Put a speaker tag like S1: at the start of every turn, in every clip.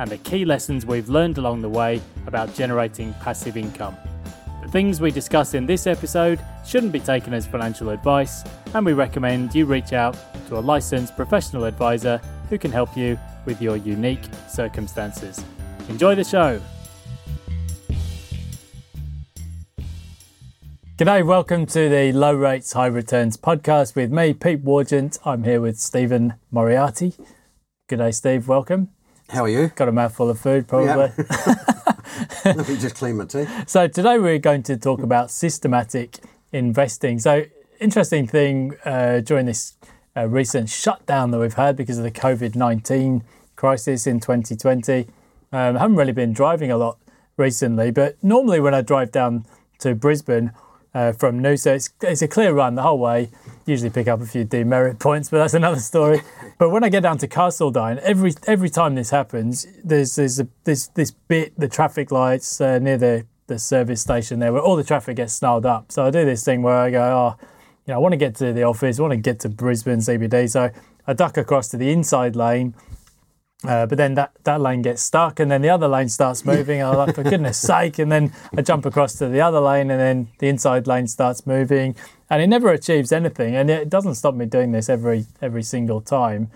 S1: and the key lessons we've learned along the way about generating passive income. The things we discuss in this episode shouldn't be taken as financial advice, and we recommend you reach out to a licensed professional advisor who can help you with your unique circumstances. Enjoy the show! G'day, welcome to the Low Rates, High Returns podcast with me, Pete Wargent. I'm here with Stephen Moriarty. G'day, Steve, welcome.
S2: How are you?
S1: Got a mouthful of food, probably.
S2: Let me just clean my teeth.
S1: So today we're going to talk about systematic investing. So interesting thing uh, during this uh, recent shutdown that we've had because of the COVID nineteen crisis in 2020. Um, I haven't really been driving a lot recently, but normally when I drive down to Brisbane uh, from Noosa, it's, it's a clear run the whole way. Usually pick up a few demerit points, but that's another story. but when I get down to Castledine, every every time this happens, there's there's a, this this bit the traffic lights uh, near the the service station there where all the traffic gets snarled up. So I do this thing where I go, oh, you know, I want to get to the office, I want to get to Brisbane CBD, so I duck across to the inside lane. Uh, but then that, that lane gets stuck, and then the other lane starts moving. I'm like, for goodness sake! And then I jump across to the other lane, and then the inside lane starts moving, and it never achieves anything. And it doesn't stop me doing this every every single time.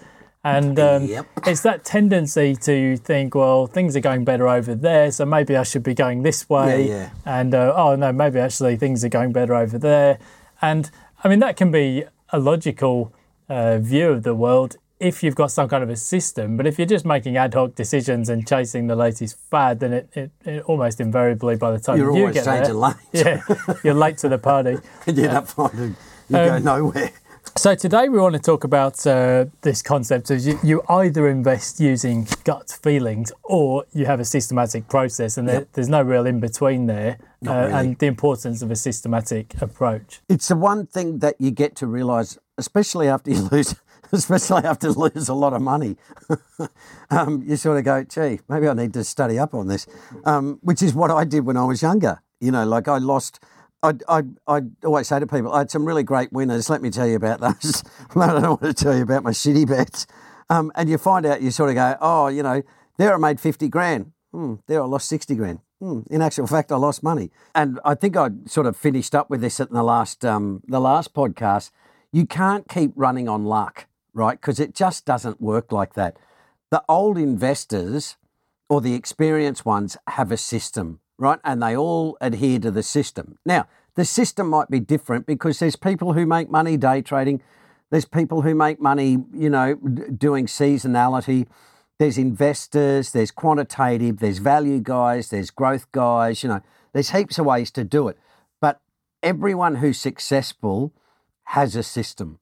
S1: And um,
S2: Yep.
S1: it's that tendency to think, well, things are going better over there, so maybe I should be going this way.
S2: Yeah, yeah.
S1: And uh, oh no, maybe actually things are going better over there. And I mean that can be a logical uh, view of the world if you've got some kind of a system. But if you're just making ad hoc decisions and chasing the latest fad, then it, it, it almost invariably by the time
S2: You're
S1: you
S2: always
S1: get there,
S2: lanes.
S1: yeah, you're late to the party.
S2: And you end up finding you
S1: Um,
S2: go nowhere.
S1: So today we want to talk about uh, this concept of you, you either invest using gut feelings or you have a systematic process, and there, there's no real in between there. uh,
S2: really.
S1: And the importance of a systematic approach.
S2: It's the one thing that you get to realise, especially after you lose, especially after lose a lot of money. um, you sort of go, gee, maybe I need to study up on this, um, which is what I did when I was younger. You know, like I lost. I, I, I always say to people, I had some really great winners. Let me tell you about those. I don't want to tell you about my shitty bets. Um, and you find out, you sort of go, oh, you know, there I made 50 grand. Hmm, there I lost 60 grand. Hmm, in actual fact, I lost money. And I think I sort of finished up with this at the last, um, the last podcast. You can't keep running on luck, right? Because it just doesn't work like that. The old investors or the experienced ones have a system, right? And they all adhere to the system. Now, the system might be different because there's people who make money day trading, there's people who make money, you know, doing seasonality. There's investors, there's quantitative, there's value guys, there's growth guys, you know, there's heaps of ways to do it. But everyone who's successful has a system?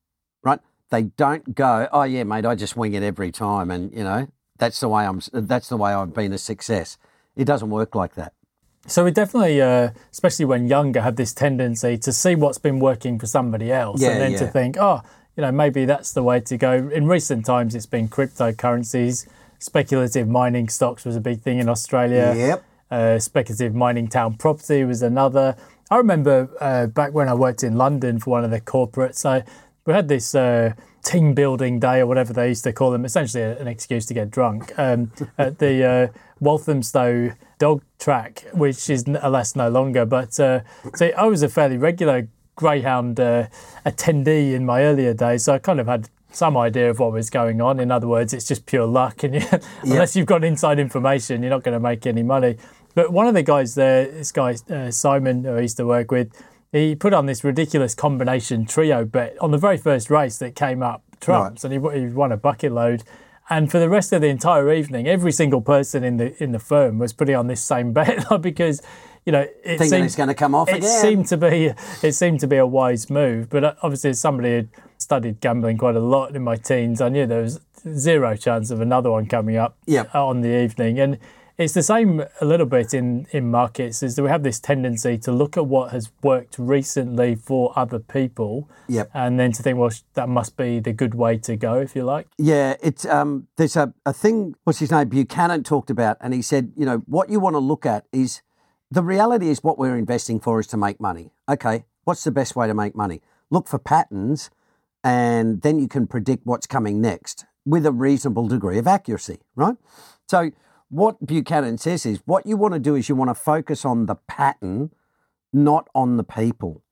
S2: They don't go, oh yeah, mate, I just wing it every time, and you know that's the way I'm. That's the way I've been a success. It doesn't work like that.
S1: So we definitely, uh, especially when younger, have this tendency to see what's been working for somebody else,
S2: Yeah,
S1: and then to think, oh, you know, maybe that's the way to go. In recent times, it's been cryptocurrencies, speculative mining stocks was a big thing in Australia.
S2: Yep.
S1: Uh, speculative mining town property was another. I remember uh, back when I worked in London for one of the corporates, I, we had this uh, team building day or whatever they used to call them, essentially an excuse to get drunk, um, at the uh, Walthamstow dog track, which is alas no longer. But uh, so I was a fairly regular greyhound uh, attendee in my earlier days, so I kind of had some idea of what was going on. In other words, it's just pure luck, and you, unless you've got inside information, you're not going to make any money. But one of the guys there, this guy uh, Simon, who I used to work with, he put on this ridiculous combination trio bet on the very first race that came up trumps, and he, he won a bucket load. And for the rest of the entire evening, every single person in the in the firm was putting on this same bet because, you know, it
S2: Thinking
S1: seemed,
S2: it's going to come off
S1: it
S2: again.
S1: seemed to be it seemed to be a wise move. But uh, obviously, as somebody who studied gambling quite a lot in my teens, I knew there was zero chance of another one coming up
S2: Yep.
S1: on the evening. And it's the same a little bit in, in markets is that we have this tendency to look at what has worked recently for other people
S2: Yep.
S1: and then to think, well, that must be the good way to go, if you like.
S2: Yeah, it's um, there's a, a thing. What's his name? Buchanan talked about, and he said, you know, what you want to look at is the reality is what we're investing for is to make money. Okay, what's the best way to make money? Look for patterns, and then you can predict what's coming next with a reasonable degree of accuracy, right? So what Buchanan says is what you want to do is you want to focus on the pattern, not on the people.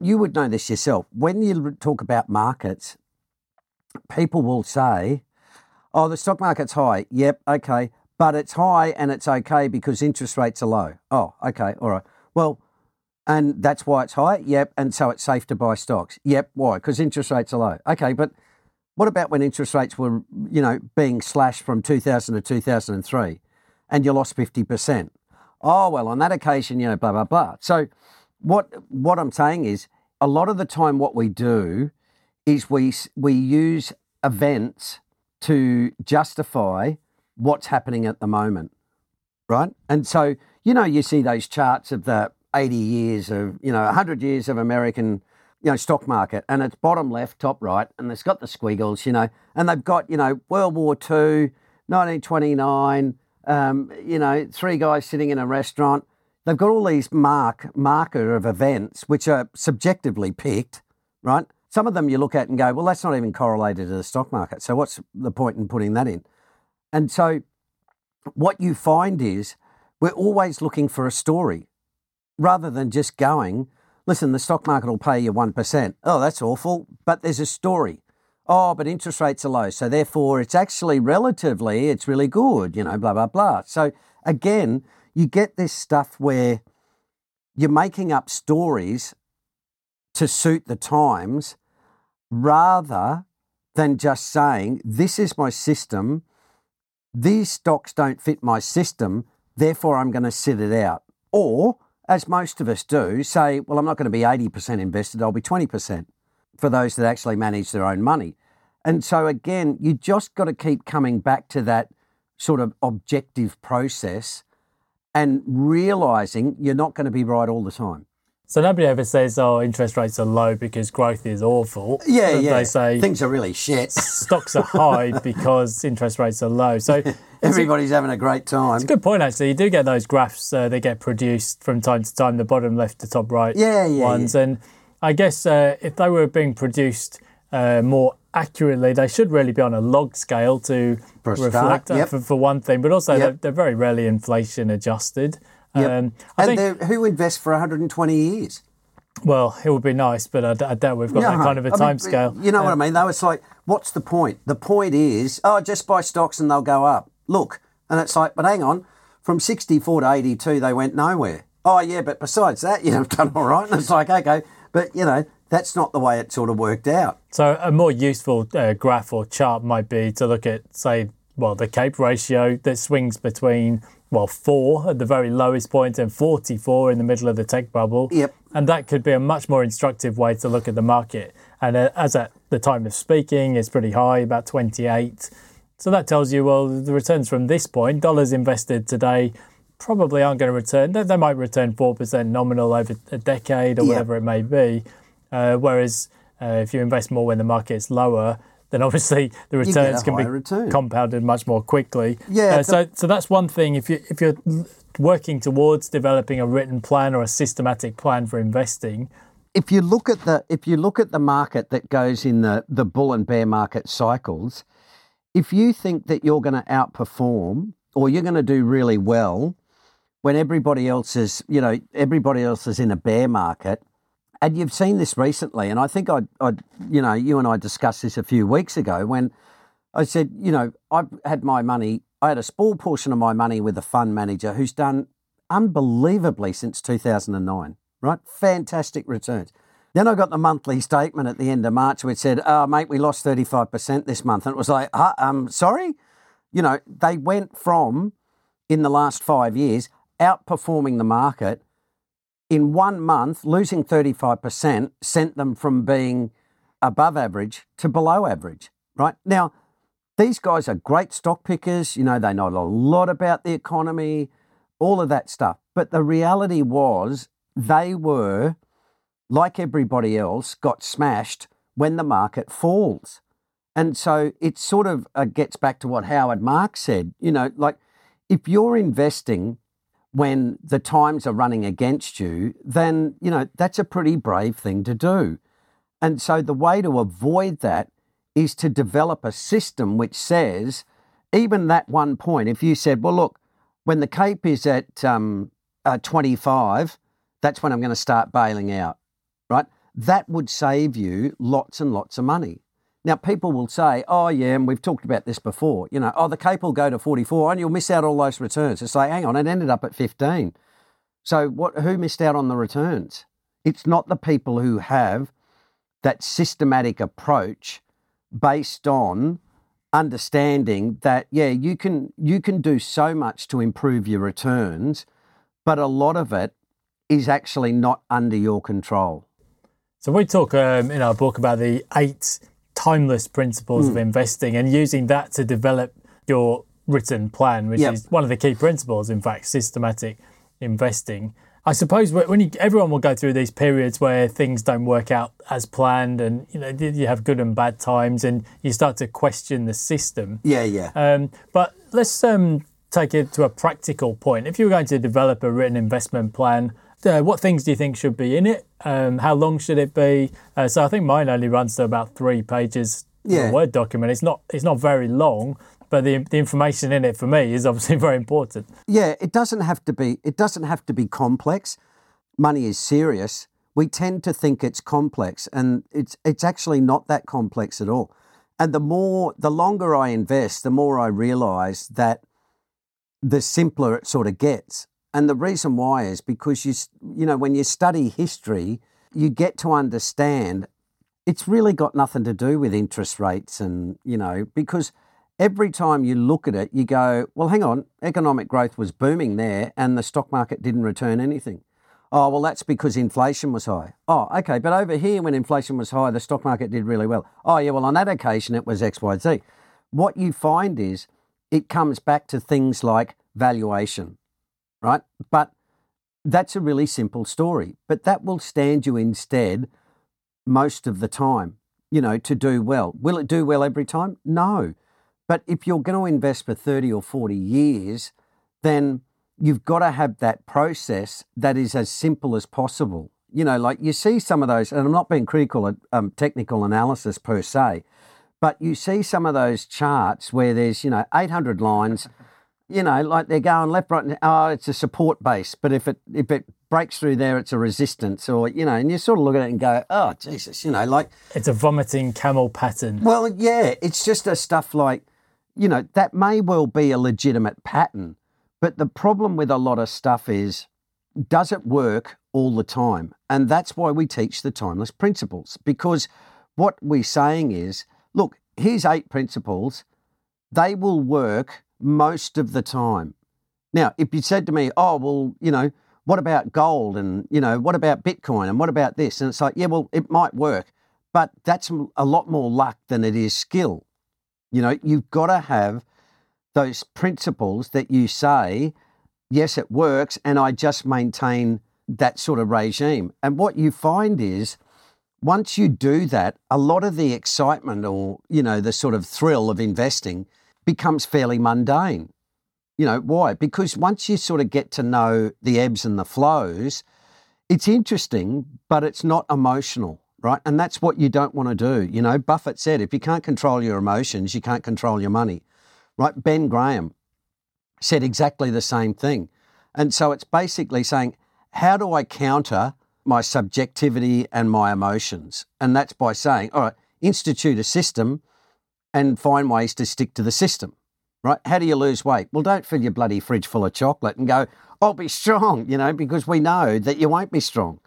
S2: You would know this yourself. When you talk about markets, people will say, oh, the stock market's high. Yep, okay. But it's high and it's okay because interest rates are low. Oh, okay, all right. Well, and that's why it's high? Yep. And so it's safe to buy stocks? Yep. Why? Because interest rates are low. Okay, but what about when interest rates were, you know, being slashed from 2000 to 2003 and you lost 50%? Oh, well, on that occasion, you know, blah, blah, blah. So what, what I'm saying is a lot of the time what we do is we, we use events to justify what's happening at the moment, right? And so, you know, you see those charts of the 80 years of, you know, 100 years of American, you know, stock market, and it's bottom left, top right, and it's got the squiggles, you know, and they've got, you know, World War II, 1929, um, you know, three guys sitting in a restaurant. They've got all these mark marker of events which are subjectively picked, right? Some of them you look at and go, well, that's not even correlated to the stock market. So what's the point in putting that in? And so what you find is we're always looking for a story rather than just going, listen, the stock market will pay you 1%. Oh, that's awful. But there's a story. Oh, but interest rates are low. So therefore, it's actually relatively, it's really good, you know, blah, blah, blah. So again, you get this stuff where you're making up stories to suit the times rather than just saying, this is my system. These stocks don't fit my system. Therefore, I'm going to sit it out. Or, as most of us do, say, well, I'm not going to be 80% invested, I'll be 20% for those that actually manage their own money. And so, again, you just got to keep coming back to that sort of objective process and realizing you're not going to be right all the time.
S1: So nobody ever says, oh, interest rates are low because growth is awful.
S2: Yeah, yeah.
S1: They say
S2: things are really shit.
S1: stocks are high because interest rates are low. So
S2: Everybody's having a great time.
S1: It's a good point, actually. You do get those graphs uh, that get produced from time to time, the bottom left to top right
S2: Yeah, yeah,
S1: ones. And I guess uh, if they were being produced uh, more accurately, they should really be on a log scale to
S2: For start,
S1: reflect that
S2: yep.
S1: for, for one thing. But also,
S2: Yep.
S1: they're, they're very rarely inflation adjusted.
S2: Yep.
S1: Um, I
S2: and
S1: think,
S2: who invests for 120 years?
S1: well, it would be nice, but I, d- I doubt we've got that kind of a
S2: I mean,
S1: time scale.
S2: You know what I mean? Though it's like, what's the point? The point is, oh, just buy stocks and they'll go up. Look, and it's like, but hang on, from 64 to 82, they went nowhere. Oh, yeah, but besides that, you know, I've done all right. And it's like, okay, but you know, that's not the way it sort of worked out.
S1: So a more useful uh, graph or chart might be to look at, say, well, the CAPE ratio that swings between, well, four at the very lowest point and 44 in the middle of the tech bubble.
S2: Yep.
S1: And that could be a much more instructive way to look at the market. And uh, as at the time of speaking, it's pretty high, about 28. So that tells you, well, the returns from this point, dollars invested today, probably aren't going to return. They, they might return 4% nominal over a decade or
S2: Yeah.
S1: whatever it may be. Uh, whereas uh, if you invest more when the market's lower, then obviously the returns can be
S2: return.
S1: compounded much more quickly.
S2: Yeah,
S1: Uh, so so that's one thing. If you if you're working towards developing a written plan or a systematic plan for investing,
S2: if you look at the if you look at the market that goes in the the bull and bear market cycles, if you think that you're going to outperform or you're going to do really well when everybody else is, you know, everybody else is in a bear market, and you've seen this recently, and I think I, I, you know, you and I discussed this a few weeks ago when I said, you know, I've had my money, I had a small portion of my money with a fund manager who's done unbelievably since 2009, right? Fantastic returns. Then I got the monthly statement at the end of March which said, oh, mate, we lost 35% this month. And it was like, huh, um, sorry? You know, they went from, in the last five years, outperforming the market in one month, losing 35% sent them from being above average to below average, right? Now, these guys are great stock pickers. You know, they know a lot about the economy, all of that stuff. But the reality was they were, like everybody else, got smashed when the market falls. And so it sort of uh, gets back to what Howard Marks said. You know, like if you're investing when the times are running against you, then, you know, that's a pretty brave thing to do. And so the way to avoid that is to develop a system which says, even that one point, if you said, well, look, when the CAPE is at um, uh, 25, that's when I'm going to start bailing out, right? That would save you lots and lots of money. Now, people will say, oh, yeah, and we've talked about this before, you know, oh, the CAPE will go to 44 and you'll miss out all those returns. It's like, hang on, it ended up at 15. So what, who missed out on the returns? It's not the people who have that systematic approach based on understanding that yeah you can you can do so much to improve your returns but a lot of it is actually not under your control
S1: so we talk um, in our book about the eight timeless principles mm. of hmm. investing and using that to develop your written plan which yep. is one of the key principles in fact systematic investing I suppose when you, everyone will go through these periods where things don't work out as planned, and you know you have good and bad times, and you start to question the system.
S2: Yeah, yeah.
S1: Um, but let's um, take it to a practical point. If you were going to develop a written investment plan, uh, what things do you think should be in it? Um, how long should it be? Uh, so I think mine only runs to about three pages. Yeah. Word document. It's not. It's not very long, but the, the information in it for me is obviously very important.
S2: Yeah, it doesn't have to be. It doesn't have to be complex. Money is serious. We tend to think it's complex, and it's it's actually not that complex at all. And the more, the longer I invest, the more I realise that the simpler it sort of gets. And the reason why is because you you know when you study history, you get to understand it's really got nothing to do with interest rates and you know because every time you look at it, you go, well, hang on, economic growth was booming there and the stock market didn't return anything. Oh, well, that's because inflation was high. Oh, okay, but over here, when inflation was high, the stock market did really well. Oh, yeah, well, on that occasion, it was X, Y, Z. What you find is it comes back to things like valuation, right? But that's a really simple story, but that will stand you instead most of the time, you know, to do well. Will it do well every time? No. But if you're going to invest for 30 or 40 years, then you've got to have that process that is as simple as possible. You know, like you see some of those, and I'm not being critical of um, technical analysis per se, but you see some of those charts where there's, you know, 800 lines, you know, like they're going left, right, and oh, it's a support base. But if it if it breaks through there, it's a resistance, or you know, and you sort of look at it and go, oh Jesus, you know, like
S1: it's a vomiting camel pattern.
S2: Well, yeah, it's just a stuff like you know, that may well be a legitimate pattern. But the problem with a lot of stuff is, does it work all the time? And that's why we teach the timeless principles. Because what we're saying is, look, here's eight principles. They will work most of the time. Now, if you said to me, oh, well, you know, what about gold and, you know, what about Bitcoin and what about this? And it's like, yeah, well, it might work, but that's a lot more luck than it is skill. You know, you've got to have those principles that you say, yes, it works, and I just maintain that sort of regime. And what you find is, once you do that, a lot of the excitement or, you know, the sort of thrill of investing becomes fairly mundane. You know, why? Because once you sort of get to know the ebbs and the flows, it's interesting, but it's not emotional right? And that's what you don't want to do. You know, Buffett said, if you can't control your emotions, you can't control your money, right? Ben Graham said exactly the same thing. And so it's basically saying, how do I counter my subjectivity and my emotions? And that's by saying, all right, institute a system and find ways to stick to the system, right? How do you lose weight? Well, don't fill your bloody fridge full of chocolate and go, I'll be strong, you know, because we know that you won't be strong.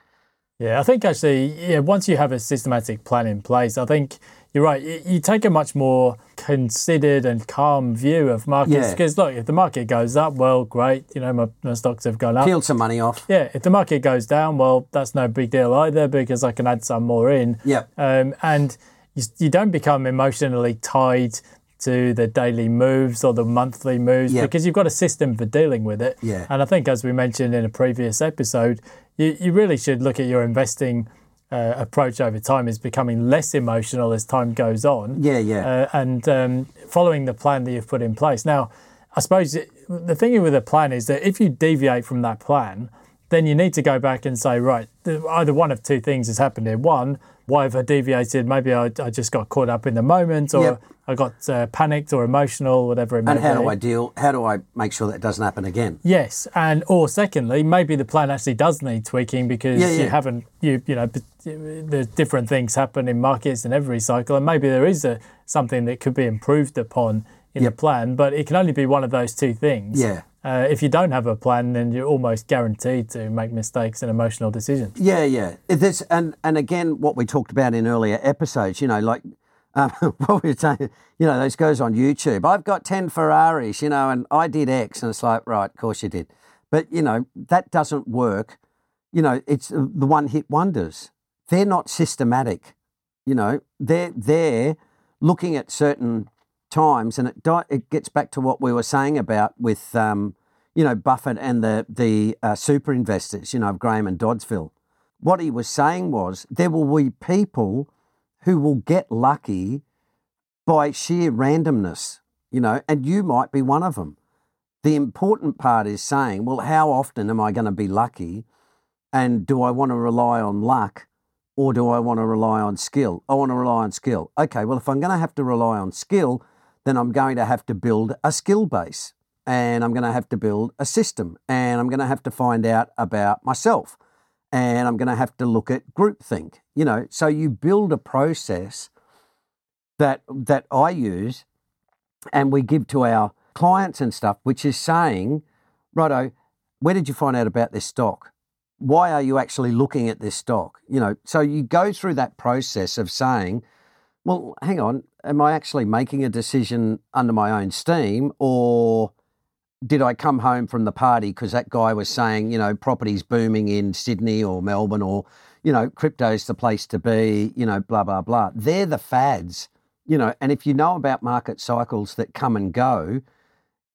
S1: Yeah, I think actually, yeah, once you have a systematic plan in place, I think you're right. You, take a much more considered and calm view of markets because yeah. look, if the market goes up, well, great. You know, my, my stocks have gone up.
S2: Peel some money off.
S1: Yeah, if the market goes down, well, that's no big deal either because I can add some more in.
S2: Yeah.
S1: Um, and you, you don't become emotionally tied to the daily moves or the monthly moves
S2: Yeah.
S1: because you've got a system for dealing with it.
S2: Yeah.
S1: And I think, as we mentioned in a previous episode, you, you really should look at your investing uh, approach over time is becoming less emotional as time goes on.
S2: Yeah, yeah.
S1: Uh, and um, following the plan that you've put in place. Now, I suppose it- the thing with a plan is that if you deviate from that plan, then you need to go back and say, right, either one of two things has happened here. One, why have I deviated? Maybe I, I just got caught up in the moment, or
S2: Yep.
S1: I got uh, panicked or emotional, whatever it may
S2: and how
S1: be.
S2: do I deal? How do I make sure that doesn't happen again?
S1: Yes, and or secondly, maybe the plan actually does need tweaking because
S2: Yeah, yeah.
S1: you haven't you you know there's different things happen in markets in every cycle, and maybe there is a something that could be improved upon in the plan, but it can only be one of those two things.
S2: Yeah.
S1: Uh, if you don't have a plan, then you're almost guaranteed to make mistakes and emotional decisions.
S2: Yeah, yeah. This and and again, what we talked about in earlier episodes. You know, like um, what we were saying. You know, those guys on YouTube. I've got ten Ferraris. You know, and I did X, and it's like, right, of course you did. But you know, that doesn't work. You know, it's the one hit wonders. They're not systematic. You know, they're they're looking at certain times, and it di- it gets back to what we were saying about with um, you know Buffett and the the uh, super investors, you know, Graham and Doddsville. What he was saying was there will be people who will get lucky by sheer randomness, you know, and you might be one of them. The important part is saying, well, how often am I going to be lucky? And do I want to rely on luck or do I want to rely on skill? I want to rely on skill. Okay, well, if I'm going to have to rely on skill, then I'm going to have to build a skill base and I'm going to have to build a system and I'm going to have to find out about myself and I'm going to have to look at groupthink. You know, so you build a process that that I use and we give to our clients and stuff, which is saying, righto, where did you find out about this stock? Why are you actually looking at this stock? You know, so you go through that process of saying, well, hang on, am I actually making a decision under my own steam or did I come home from the party because that guy was saying, you know, property's booming in Sydney or Melbourne or, you know, crypto's the place to be, you know, blah, blah, blah. They're the fads, you know, and if you know about market cycles that come and go,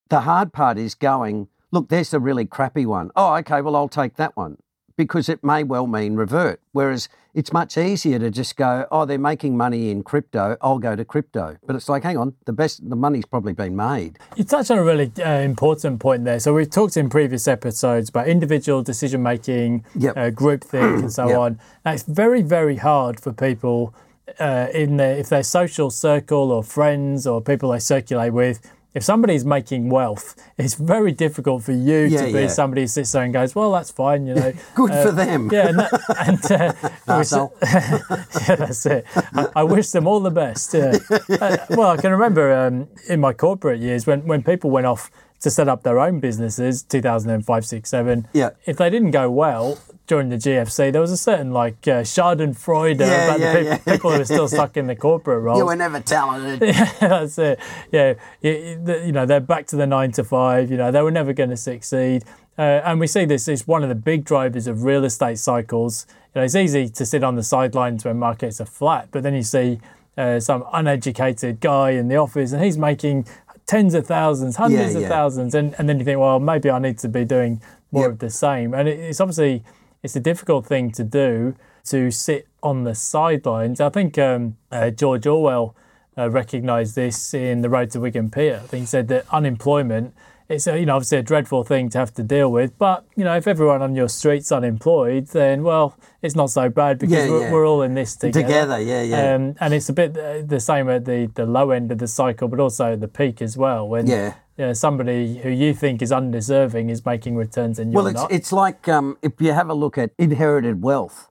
S2: the hard part is going, look, there's a really crappy one. Oh, okay, well, I'll take that one because it may well mean revert. Whereas it's much easier to just go, oh, they're making money in crypto, I'll go to crypto. But it's like, hang on, the best, the money's probably been made.
S1: You touched on a really uh, important point there. So we've talked in previous episodes about individual decision making,
S2: Yep.
S1: uh, groupthink, and so
S2: Yep.
S1: on. Now it's very, very hard for people uh, in their, if their social circle or friends or people they circulate with. If somebody's making wealth, it's very difficult for you
S2: Yeah,
S1: to be
S2: yeah.
S1: somebody who sits there and goes, "Well, that's fine," you know.
S2: Good
S1: Uh,
S2: for them.
S1: Yeah, and, that, and uh, was-
S2: Arsehole.
S1: yeah, that's it. I, I wish them all the best. Yeah. Uh, well, I can remember um, in my corporate years when, when people went off to set up their own businesses, 2005, 6, 7.
S2: Yeah.
S1: If they didn't go well during the GFC, there was a certain like uh, Schadenfreude
S2: Yeah,
S1: about
S2: yeah,
S1: the peop
S2: yeah.
S1: people who were still stuck in the corporate roles.
S2: You were never talented.
S1: That's it. Yeah, you, you- you know they're back to the nine to five. You know they were never going to succeed, uh, and we see this is one of the big drivers of real estate cycles. You know, it's easy to sit on the sidelines when markets are flat, but then you see uh, some uneducated guy in the office, and he's making tens of thousands, hundreds
S2: Yeah,
S1: of thousands, and, and then you think, well, maybe I need to be doing more
S2: Yep.
S1: of the same. And it, it's obviously it's a difficult thing to do to sit on the sidelines. I think um, uh, George Orwell uh, recognised this in The Road to Wigan Pier. I think he said that unemployment it's a, you know obviously a dreadful thing to have to deal with, but you know if everyone on your street's unemployed, then well it's not so bad because
S2: Yeah,
S1: we're,
S2: yeah.
S1: we're all in this together.
S2: Together, yeah, yeah.
S1: Um, and it's a bit the same at the, the low end of the cycle, but also at the peak as well. When
S2: Yeah.
S1: you know, somebody who you think is undeserving is making returns and you're
S2: Well, it's
S1: not.
S2: it's like um, if you have a look at inherited wealth,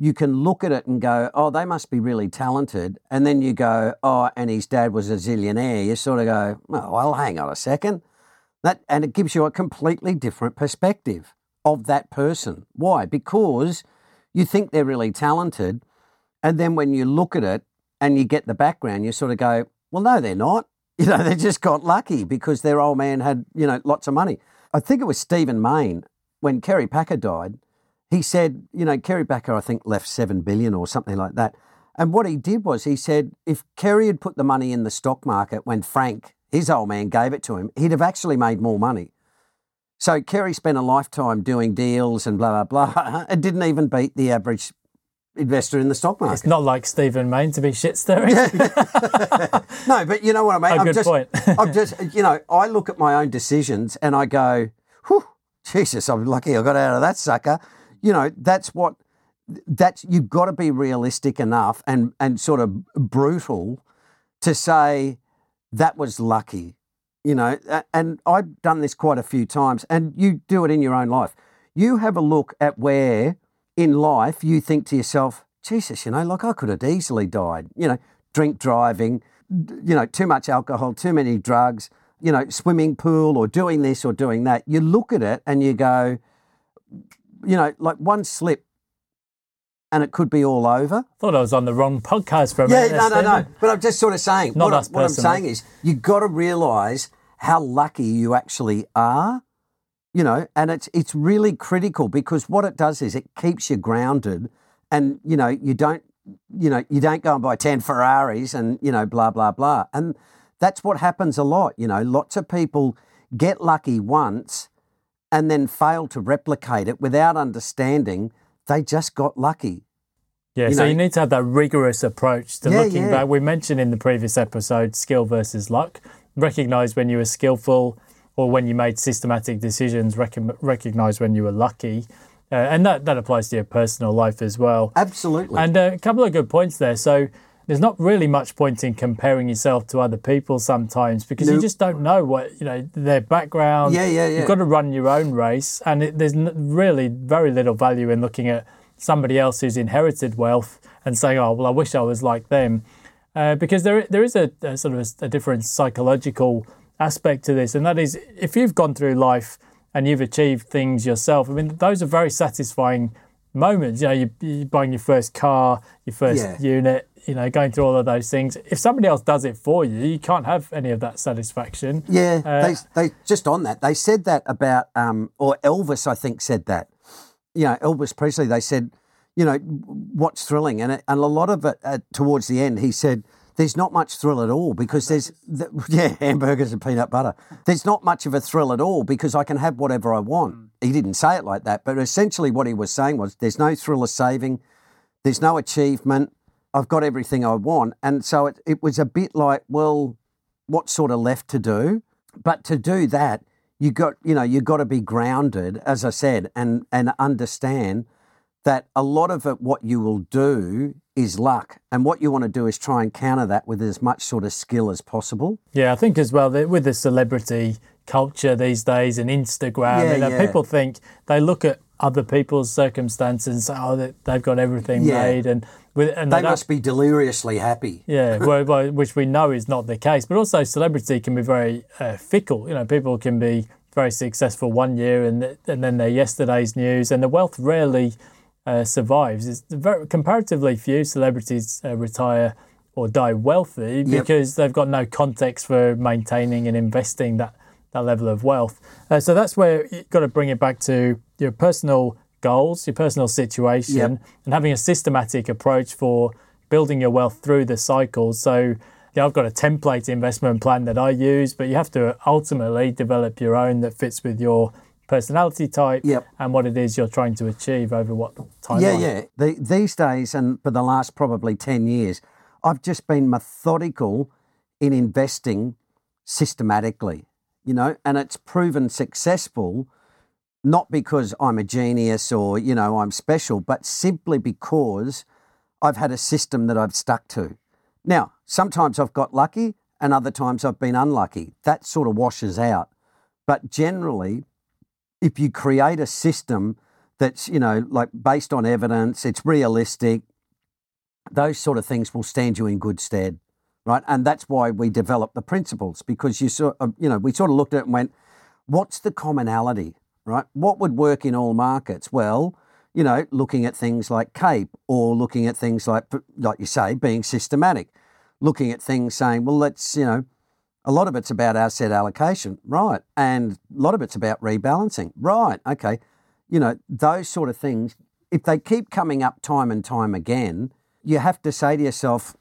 S2: you can look at it and go, "Oh, they must be really talented," and then you go, "Oh, and his dad was a zillionaire." You sort of go, "Oh, well, hang on a second. That and it gives you a completely different perspective of that person. Why? Because you think they're really talented, and then when you look at it and you get the background, you sort of go, "Well, no, they're not." You know, they just got lucky because their old man had, you know, lots of money. I think it was Stephen Mayne when Kerry Packer died. He said, you know, Kerry Packer, I think, left seven billion or something like that. And what he did was he said if Kerry had put the money in the stock market when Frank, his old man, gave it to him, he'd have actually made more money. So Kerry spent a lifetime doing deals and blah, blah, blah. It didn't even beat the average investor in the stock market.
S1: It's not like Stephen Mayne to be shit stirring.
S2: no, but you know what I mean?
S1: A
S2: I'm
S1: good
S2: just,
S1: point.
S2: I'm just, you know, I look at my own decisions and I go, whew, Jesus, I'm lucky I got out of that sucker. You know, that's what, that's, you've got to be realistic enough and, and sort of brutal to say that was lucky, you know, and I've done this quite a few times and you do it in your own life. You have a look at where in life you think to yourself, Jesus, you know, like I could have easily died, you know, drink driving, you know, too much alcohol, too many drugs, you know, swimming pool or doing this or doing that. You look at it and you go, you know, like one slip and it could be all over.
S1: Thought I was on the wrong podcast for a
S2: Yeah,
S1: minute.
S2: no, no, no. But I'm just sort of saying,
S1: Not
S2: what, I, what I'm saying is you've got to realise how lucky you actually are, you know, and it's it's really critical because what it does is it keeps you grounded and, you know, you don't you know, you don't go and buy 10 Ferraris and, you know, blah, blah, blah. And that's what happens a lot. You know, lots of people get lucky once and then fail to replicate it without understanding they just got lucky.
S1: Yeah,
S2: You
S1: so
S2: know-
S1: you need to have that rigorous approach to
S2: Yeah,
S1: looking
S2: yeah.
S1: back. We mentioned in the previous episode skill versus luck. Recognize when you were skillful or when you made systematic decisions, rec- recognize when you were lucky. Uh, and that, that applies to your personal life as well.
S2: Absolutely.
S1: And uh, a couple of good points there. So there's not really much point in comparing yourself to other people sometimes because you just don't know what you know their background.
S2: Yeah, yeah, yeah.
S1: You've got to run your own race, and it, there's n- really very little value in looking at somebody else who's inherited wealth and saying, "Oh, well, I wish I was like them," uh, because there there is a, a sort of a, a different psychological aspect to this, and that is if you've gone through life and you've achieved things yourself. I mean, those are very satisfying moments. You know, you, you're buying your first car, your first
S2: Yeah.
S1: unit. You know, going through all of those things. If somebody else does it for you, you can't have any of that satisfaction.
S2: Yeah,
S1: Uh,
S2: they, they just on that. They said that about, um, or Elvis, I think, said that. You know, Elvis Presley. They said, you know, what's thrilling, and it, and a lot of it uh, towards the end, he said, there's not much thrill at all because there's, th- yeah, hamburgers and peanut butter. There's not much of a thrill at all because I can have whatever I want. He didn't say it like that, but essentially what he was saying was, there's no thrill of saving, there's no achievement. I've got everything I want, and so it, it was a bit like, well, what's sort of left to do? But to do that, you got you know you got to be grounded, as I said, and and understand that a lot of it, what you will do is luck, and what you want to do is try and counter that with as much sort of skill as possible.
S1: Yeah, I think as well that with the celebrity culture these days and Instagram,
S2: Yeah,
S1: you know,
S2: yeah.
S1: people think they look at other people's circumstances and say, "Oh, they, they've got everything
S2: Yeah.
S1: made," and with and
S2: They
S1: don't-
S2: must be deliriously happy.
S1: Yeah, well, well, which we know is not the case. But also, celebrity can be very uh, fickle. You know, people can be very successful one year and th- and then they're yesterday's news, and the wealth rarely uh, survives. It's very comparatively few celebrities uh, retire or die wealthy because they've got no context for maintaining and investing that that level of wealth. Uh, so that's where you've got to bring it back to your personal goals, your personal situation,
S2: Yep.
S1: and having a systematic approach for building your wealth through the cycles. So, yeah, I've got a template investment plan that I use, but you have to ultimately develop your own that fits with your personality type
S2: Yep.
S1: and what it is you're trying to achieve over what time.
S2: Yeah, yeah. The, these days, and for the last probably 10 years, I've just been methodical in investing systematically, you know, and it's proven successful not because I'm a genius or, you know, I'm special, but simply because I've had a system that I've stuck to. Now, sometimes I've got lucky and other times I've been unlucky. That sort of washes out. But generally, if you create a system that's, you know, like based on evidence, it's realistic, those sort of things will stand you in good stead, right? And that's why we develop the principles because you sort of, you know, we sort of looked at it and went, what's the commonality, right? What would work in all markets? Well, you know, looking at things like CAPE or looking at things like, like you say, being systematic, looking at things saying, well, let's, you know, a lot of it's about asset allocation, right? And a lot of it's about rebalancing, right? Okay. You know, those sort of things, if they keep coming up time and time again, you have to say to yourself,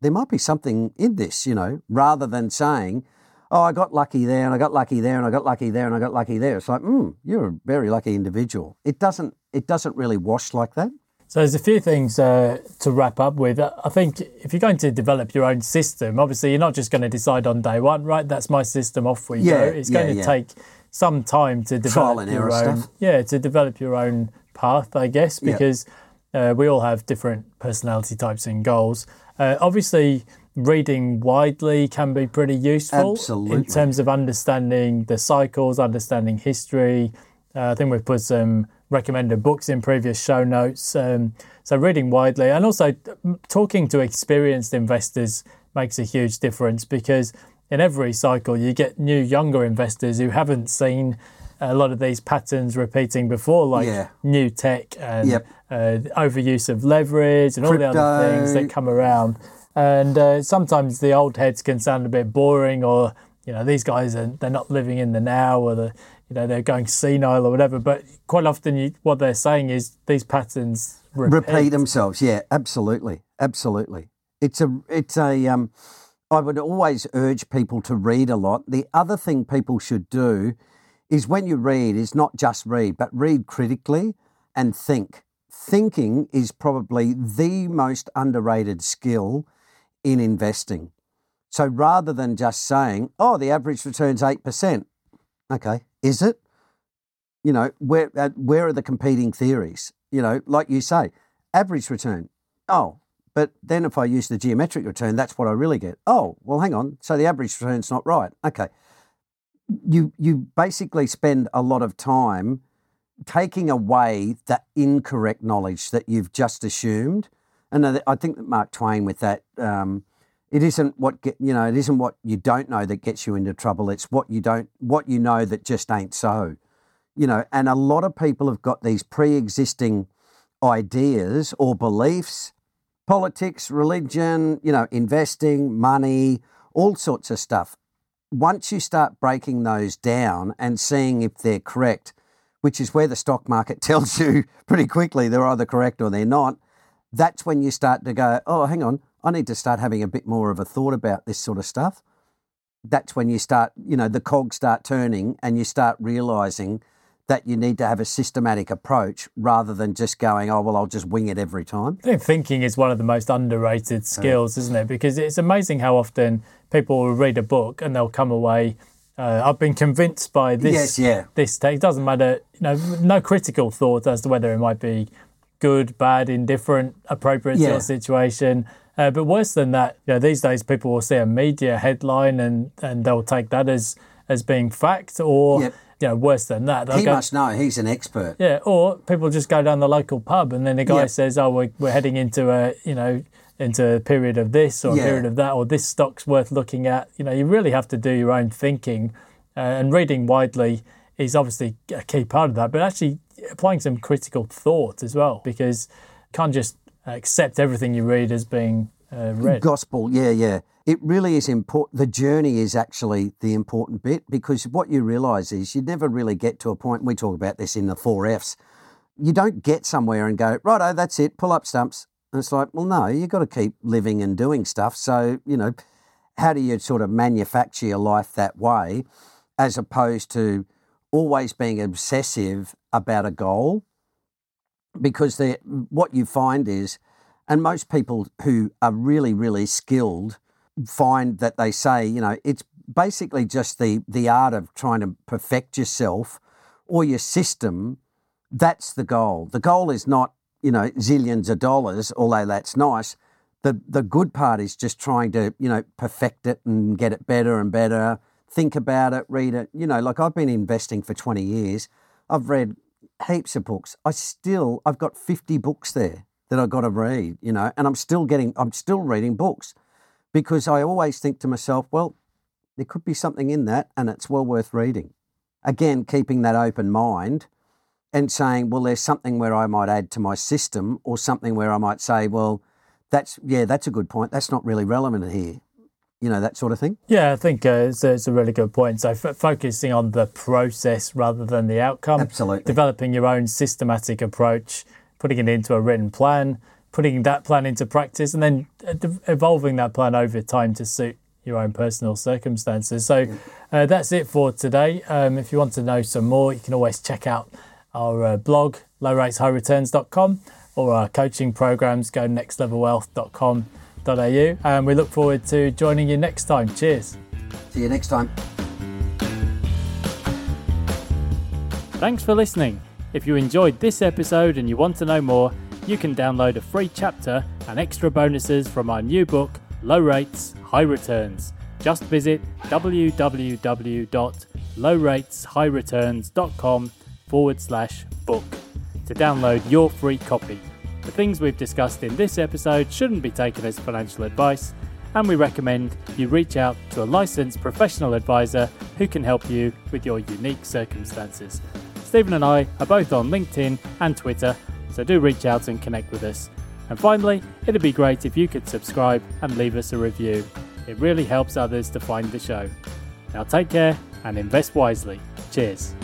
S2: there might be something in this, you know, rather than saying, oh, I got lucky there and I got lucky there and I got lucky there and I got lucky there. It's like, hmm, you're a very lucky individual. It doesn't, it doesn't really wash like that.
S1: So there's a few things uh, to wrap up with. I think if you're going to develop your own system, obviously you're not just going to decide on day one, right? That's my system. Off we
S2: Yeah,
S1: go. It's
S2: yeah,
S1: going to
S2: yeah.
S1: take some time to develop
S2: and
S1: your own.
S2: stuff.
S1: Yeah, to develop your own path, I guess, because uh, we all have different personality types and goals. Uh, obviously, reading widely can be pretty useful in terms of understanding the cycles, understanding history. Uh, I think we've put some recommended books in previous show notes. Um, so reading widely and also talking to experienced investors makes a huge difference because in every cycle you get new younger investors who haven't seen a lot of these patterns repeating before, like
S2: Yeah.
S1: new tech and
S2: Yep.
S1: uh, overuse of leverage and all the other things that come around. And uh, sometimes the old heads can sound a bit boring, or you know, these guys are they're not living in the now, or the you know they're going senile or whatever. But quite often, you, what they're saying is these patterns repeat.
S2: repeat themselves. Yeah, absolutely, absolutely. It's a, it's a. Um, I would always urge people to read a lot. The other thing people should do is when you read, is not just read, but read critically and think. Thinking is probably the most underrated skill in investing. So rather than just saying, "Oh, the average return's eight percent," okay, is it? You know, where uh, where are the competing theories? You know, like you say, average return. Oh, but then if I use the geometric return, that's what I really get. Oh, well, hang on. So the average return's not right. Okay. You you basically spend a lot of time taking away the incorrect knowledge that you've just assumed. And I think that Mark Twain with that, um, it isn't what get you know, it isn't what you don't know that gets you into trouble. It's what you don't what you know that just ain't so. You know, and a lot of people have got these pre-existing ideas or beliefs, politics, religion, you know, investing, money, all sorts of stuff. Once you start breaking those down and seeing if they're correct, which is where the stock market tells you pretty quickly they're either correct or they're not, that's when you start to go, oh, hang on, I need to start having a bit more of a thought about this sort of stuff. That's when you start, you know, the cogs start turning and you start realizing that you need to have a systematic approach rather than just going, oh, well, I'll just wing it every time.
S1: I think thinking is one of the most underrated skills, isn't it? Because it's amazing how often people will read a book and they'll come away. Uh, I've been convinced by this.
S2: Yes, yeah.
S1: This text doesn't matter. You know, no critical thought as to whether it might be good, bad, indifferent, appropriate to
S2: Yeah.
S1: your situation. Uh, but worse than that, you know, these days people will see a media headline and and they'll take that as as being fact, or
S2: Yep.
S1: you know, worse than that, they'll
S2: He
S1: go,
S2: must know, he's an expert.
S1: yeah, or people just go down the local pub and then the guy
S2: Yeah.
S1: says, "Oh, we're, we're heading into a you know into a period of this or
S2: Yeah.
S1: a period of that, or this stock's worth looking at." You know, you really have to do your own thinking, uh, and reading widely is obviously a key part of that. But actually applying some critical thought as well, because you can't just accept everything you read as being uh, read.
S2: Gospel, yeah, yeah. It really is important. The journey is actually the important bit because what you realize is you never really get to a point. We talk about this in the four F's. You don't get somewhere and go, righto, that's it, pull up stumps. And it's like, well, no, you've got to keep living and doing stuff. So, you know, how do you sort of manufacture your life that way as opposed to always being obsessive about a goal? Because what you find is, and most people who are really, really skilled find that they say, you know, it's basically just the the art of trying to perfect yourself or your system. That's the goal. The goal is not, you know, zillions of dollars, although that's nice. The the good part is just trying to, you know, perfect it and get it better and better. Think about it, read it. You know, like I've been investing for 20 years. I've read heaps of books. I still I've got 50 books there that I've got to read, you know, and I'm still getting I'm still reading books because I always think to myself, well, there could be something in that and it's well worth reading. Again, keeping that open mind and saying, well, there's something where I might add to my system or something where I might say, well, that's, yeah, that's a good point. That's not really relevant here. You know, that sort of thing.
S1: Yeah, I think uh, it's, a, it's a really good point. So f- focusing on the process rather than the outcome.
S2: Absolutely.
S1: Developing your own systematic approach, putting it into a written plan, putting that plan into practice and then uh, evolving that plan over time to suit your own personal circumstances. So uh, that's it for today. Um, if you want to know some more, you can always check out our uh, blog, lowrateshighreturns.com, or our coaching programs, go nextlevelwealth.com.au. And we look forward to joining you next time. Cheers.
S2: See you next time.
S1: Thanks for listening. If you enjoyed this episode and you want to know more, you can download a free chapter and extra bonuses from our new book, Low Rates, High Returns. Just visit www.lowrateshighreturns.com forward slash book to download your free copy. The things we've discussed in this episode shouldn't be taken as financial advice, and we recommend you reach out to a licensed professional advisor who can help you with your unique circumstances. Stephen and I are both on LinkedIn and Twitter so do reach out and connect with us. And finally, it'd be great if you could subscribe and leave us a review. It really helps others to find the show. Now take care and invest wisely. Cheers.